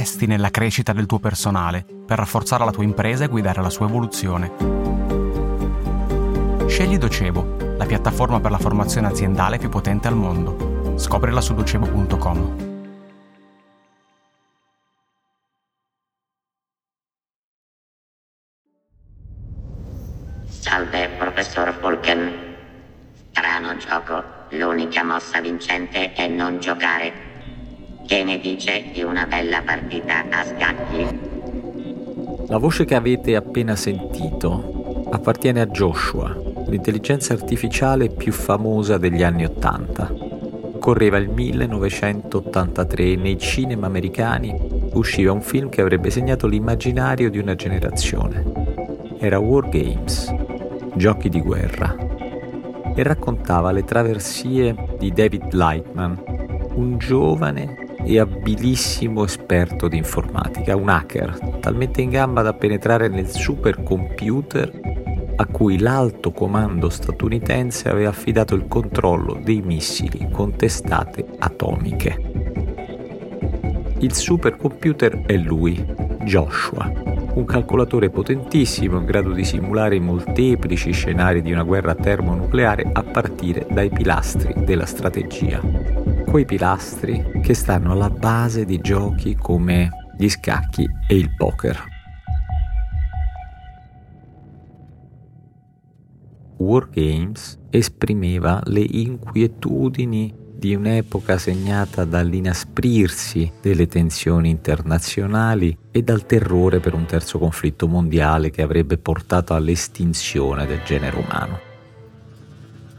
investi nella crescita del tuo personale per rafforzare la tua impresa e guidare la sua evoluzione. Scegli Docebo, la piattaforma per la formazione aziendale più potente al mondo. Scoprila su docebo.com. Salve, professor Vulcan. Strano gioco. L'unica mossa vincente è non giocare. Che ne dice di una bella partita a scacchi? La voce che avete appena sentito appartiene a Joshua, l'intelligenza artificiale più famosa degli anni Ottanta. Correva il 1983 e nei cinema americani usciva un film che avrebbe segnato l'immaginario di una generazione. Era War Games, giochi di guerra, e raccontava le traversie di David Lightman, un giovane e abilissimo esperto di informatica, un hacker, talmente in gamba da penetrare nel supercomputer a cui l'alto comando statunitense aveva affidato il controllo dei missili con testate atomiche. Il supercomputer è lui, Joshua, un calcolatore potentissimo in grado di simulare i molteplici scenari di una guerra termonucleare a partire dai pilastri della strategia. Quei pilastri che stanno alla base di giochi come gli scacchi e il poker. Wargames esprimeva le inquietudini di un'epoca segnata dall'inasprirsi delle tensioni internazionali e dal terrore per un terzo conflitto mondiale che avrebbe portato all'estinzione del genere umano.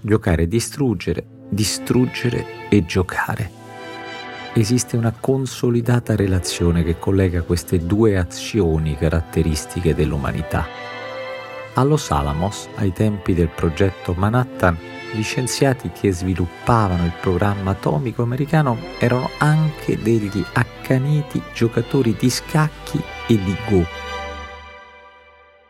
Giocare e distruggere, distruggere e giocare. Esiste una consolidata relazione che collega queste due azioni caratteristiche dell'umanità. A Los Alamos, ai tempi del progetto Manhattan, gli scienziati che sviluppavano il programma atomico americano erano anche degli accaniti giocatori di scacchi e di Go.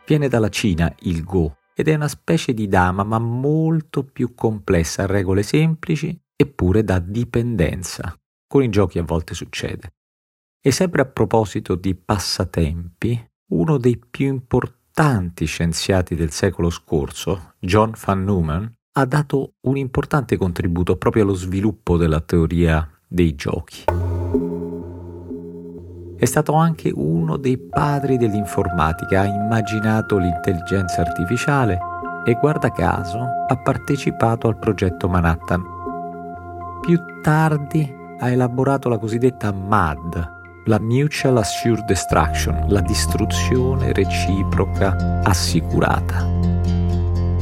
Viene dalla Cina il Go ed è una specie di dama ma molto più complessa, a regole semplici eppure da dipendenza. Con i giochi a volte succede. E sempre a proposito di passatempi, uno dei più importanti scienziati del secolo scorso, John van Neumann, ha dato un importante contributo proprio allo sviluppo della teoria dei giochi. È stato anche uno dei padri dell'informatica, ha immaginato l'intelligenza artificiale e guarda caso ha partecipato al progetto Manhattan. Più tardi ha elaborato la cosiddetta MAD, la Mutual Assured Destruction, la distruzione reciproca assicurata.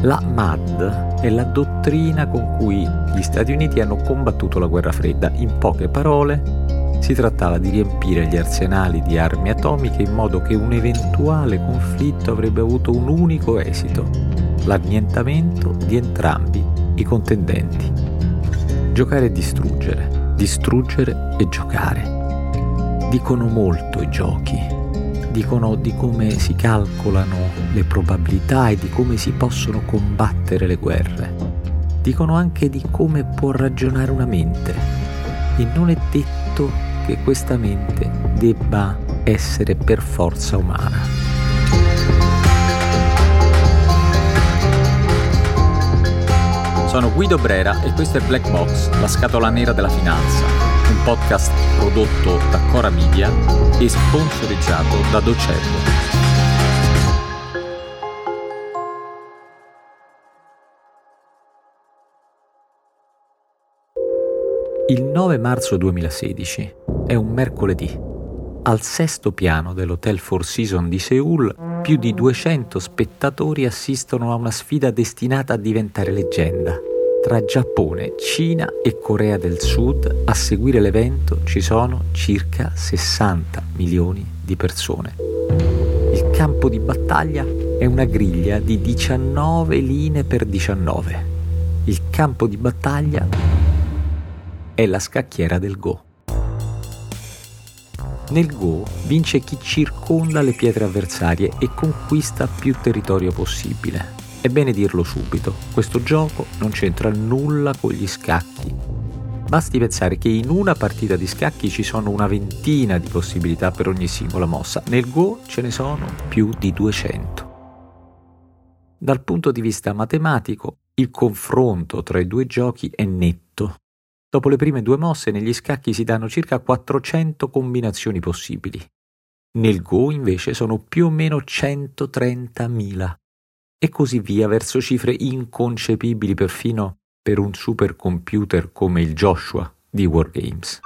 La MAD è la dottrina con cui gli Stati Uniti hanno combattuto la guerra fredda. In poche parole, si trattava di riempire gli arsenali di armi atomiche in modo che un eventuale conflitto avrebbe avuto un unico esito, l'annientamento di entrambi i contendenti. Giocare e distruggere, distruggere e giocare. Dicono molto i giochi, dicono di come si calcolano le probabilità e di come si possono combattere le guerre. Dicono anche di come può ragionare una mente. E non è detto che questa mente debba essere per forza umana. Sono Guido Brera e questo è Black Box, la scatola nera della finanza un podcast prodotto da Cora Media e sponsorizzato da Docebo. Il 9 marzo 2016 è un mercoledì. Al sesto piano dell'Hotel Four Seasons di Seoul, più di 200 spettatori assistono a una sfida destinata a diventare leggenda tra Giappone, Cina e Corea del Sud a seguire l'evento ci sono circa 60 milioni di persone. Il campo di battaglia è una griglia di 19 linee per 19. Il campo di battaglia è la scacchiera del Go. Nel Go vince chi circonda le pietre avversarie e conquista più territorio possibile. È bene dirlo subito, questo gioco non c'entra nulla con gli scacchi. Basti pensare che in una partita di scacchi ci sono una ventina di possibilità per ogni singola mossa, nel Go ce ne sono più di 200. Dal punto di vista matematico, il confronto tra i due giochi è netto. Dopo le prime due mosse negli scacchi si danno circa 400 combinazioni possibili. Nel Go invece sono più o meno 130.000 e così via verso cifre inconcepibili perfino per un supercomputer come il Joshua di Wargames.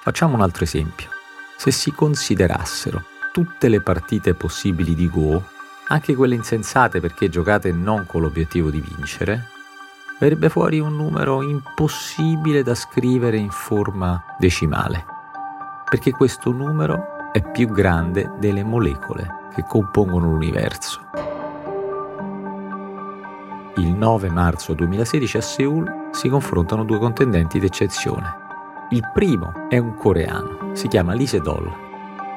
Facciamo un altro esempio. Se si considerassero tutte le partite possibili di Go, anche quelle insensate perché giocate non con l'obiettivo di vincere, verrebbe fuori un numero impossibile da scrivere in forma decimale, perché questo numero è più grande delle molecole che compongono l'universo il 9 marzo 2016 a Seoul si confrontano due contendenti d'eccezione. Il primo è un coreano, si chiama Lee Sedol.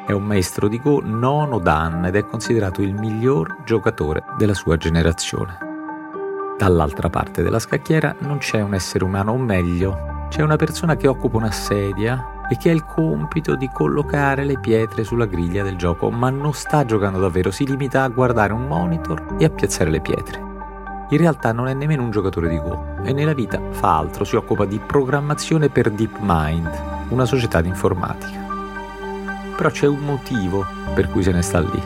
È un maestro di Go nono dan ed è considerato il miglior giocatore della sua generazione. Dall'altra parte della scacchiera non c'è un essere umano, o meglio, c'è una persona che occupa una sedia e che ha il compito di collocare le pietre sulla griglia del gioco, ma non sta giocando davvero, si limita a guardare un monitor e a piazzare le pietre in realtà non è nemmeno un giocatore di Go e nella vita fa altro, si occupa di programmazione per DeepMind, una società di informatica. Però c'è un motivo per cui se ne sta lì.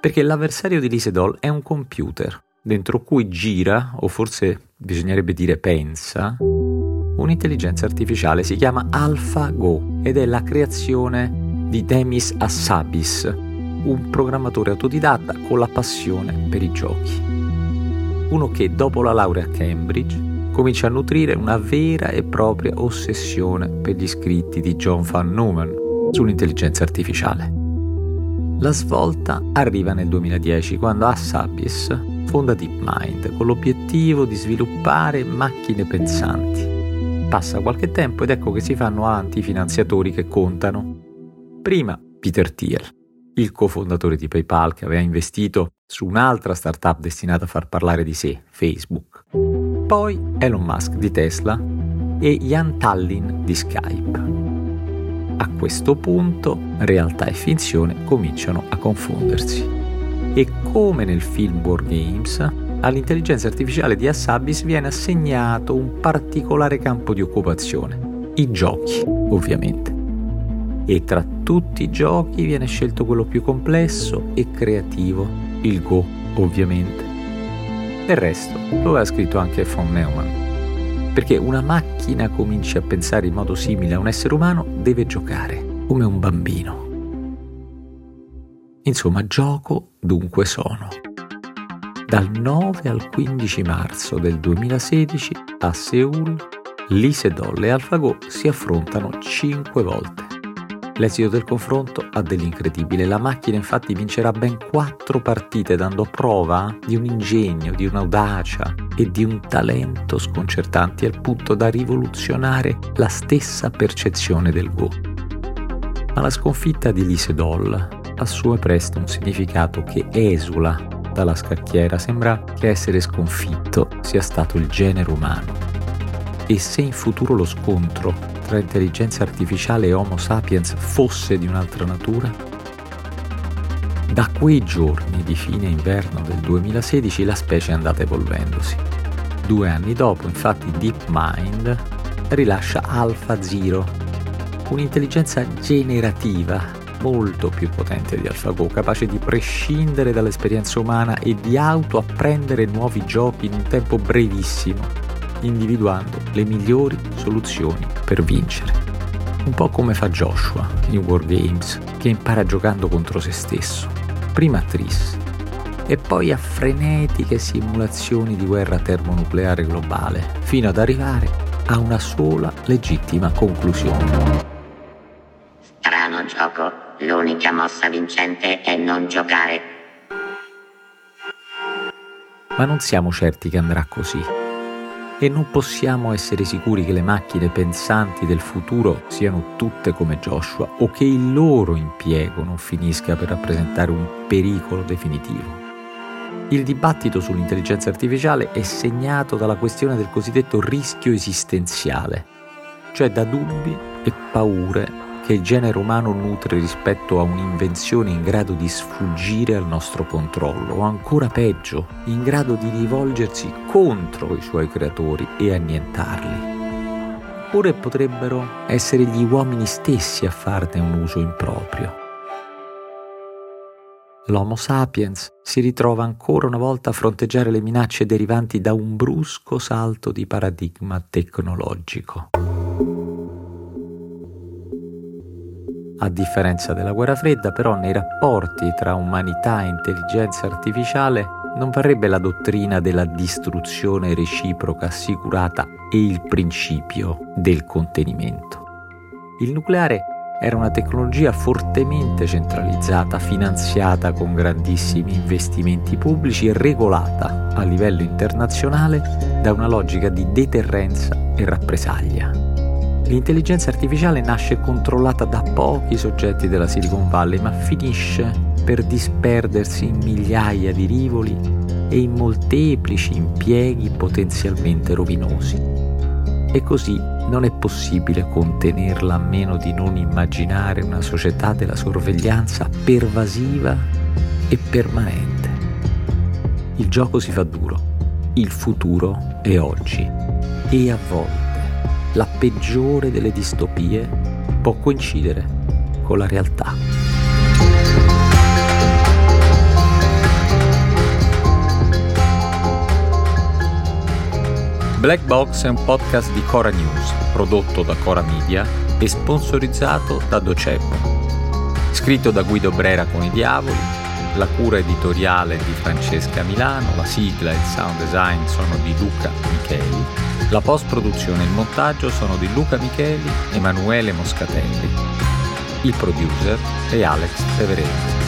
Perché l'avversario di Lisedol è un computer, dentro cui gira, o forse bisognerebbe dire pensa, un'intelligenza artificiale, si chiama AlphaGo ed è la creazione di Demis Hassabis, un programmatore autodidatta con la passione per i giochi. Uno che dopo la laurea a Cambridge comincia a nutrire una vera e propria ossessione per gli scritti di John Van Neumann sull'intelligenza artificiale. La svolta arriva nel 2010 quando Assabis fonda DeepMind con l'obiettivo di sviluppare macchine pensanti. Passa qualche tempo ed ecco che si fanno avanti i finanziatori che contano. Prima Peter Thiel, il cofondatore di PayPal che aveva investito su un'altra startup destinata a far parlare di sé, Facebook. Poi Elon Musk di Tesla e Jan Tallinn di Skype. A questo punto realtà e finzione cominciano a confondersi. E come nel film War Games, all'intelligenza artificiale di Assabis viene assegnato un particolare campo di occupazione, i giochi, ovviamente e tra tutti i giochi viene scelto quello più complesso e creativo, il Go ovviamente. Del resto lo aveva scritto anche von Neumann, perché una macchina comincia a pensare in modo simile a un essere umano deve giocare come un bambino. Insomma, gioco dunque sono. Dal 9 al 15 marzo del 2016 a Seoul, Lise Doll e AlphaGo si affrontano 5 volte. L'esito del confronto ha dell'incredibile. La macchina infatti vincerà ben quattro partite dando prova di un ingegno, di un'audacia e di un talento sconcertanti al punto da rivoluzionare la stessa percezione del Go. Ma la sconfitta di Lise Doll assume presto un significato che esula dalla scacchiera. Sembra che essere sconfitto sia stato il genere umano. E se in futuro lo scontro tra intelligenza artificiale e Homo sapiens fosse di un'altra natura? Da quei giorni di fine inverno del 2016 la specie è andata evolvendosi. Due anni dopo, infatti, DeepMind rilascia Alpha Zero, un'intelligenza generativa molto più potente di AlphaGo, capace di prescindere dall'esperienza umana e di autoapprendere nuovi giochi in un tempo brevissimo individuando le migliori soluzioni per vincere. Un po' come fa Joshua in War Games, che impara giocando contro se stesso, prima a Tris e poi a frenetiche simulazioni di guerra termonucleare globale, fino ad arrivare a una sola legittima conclusione. Gioco, l'unica mossa vincente è non giocare. Ma non siamo certi che andrà così e non possiamo essere sicuri che le macchine pensanti del futuro siano tutte come Joshua o che il loro impiego non finisca per rappresentare un pericolo definitivo. Il dibattito sull'intelligenza artificiale è segnato dalla questione del cosiddetto rischio esistenziale, cioè da dubbi e paure che il genere umano nutre rispetto a un'invenzione in grado di sfuggire al nostro controllo, o ancora peggio, in grado di rivolgersi contro i suoi creatori e annientarli. Oppure potrebbero essere gli uomini stessi a farne un uso improprio. L'Homo sapiens si ritrova ancora una volta a fronteggiare le minacce derivanti da un brusco salto di paradigma tecnologico. A differenza della guerra fredda, però, nei rapporti tra umanità e intelligenza artificiale non varrebbe la dottrina della distruzione reciproca assicurata e il principio del contenimento. Il nucleare era una tecnologia fortemente centralizzata, finanziata con grandissimi investimenti pubblici e regolata a livello internazionale da una logica di deterrenza e rappresaglia. L'intelligenza artificiale nasce controllata da pochi soggetti della Silicon Valley, ma finisce per disperdersi in migliaia di rivoli e in molteplici impieghi potenzialmente rovinosi. E così non è possibile contenerla a meno di non immaginare una società della sorveglianza pervasiva e permanente. Il gioco si fa duro, il futuro è oggi e a volte la peggiore delle distopie può coincidere con la realtà. Black Box è un podcast di Cora News, prodotto da Cora Media e sponsorizzato da Docebo. Scritto da Guido Brera con i Diavoli, la cura editoriale di Francesca Milano, la sigla e il sound design sono di Luca Micheli la post-produzione e il montaggio sono di Luca Micheli Emanuele Moscatelli. Il producer è Alex Peverelli.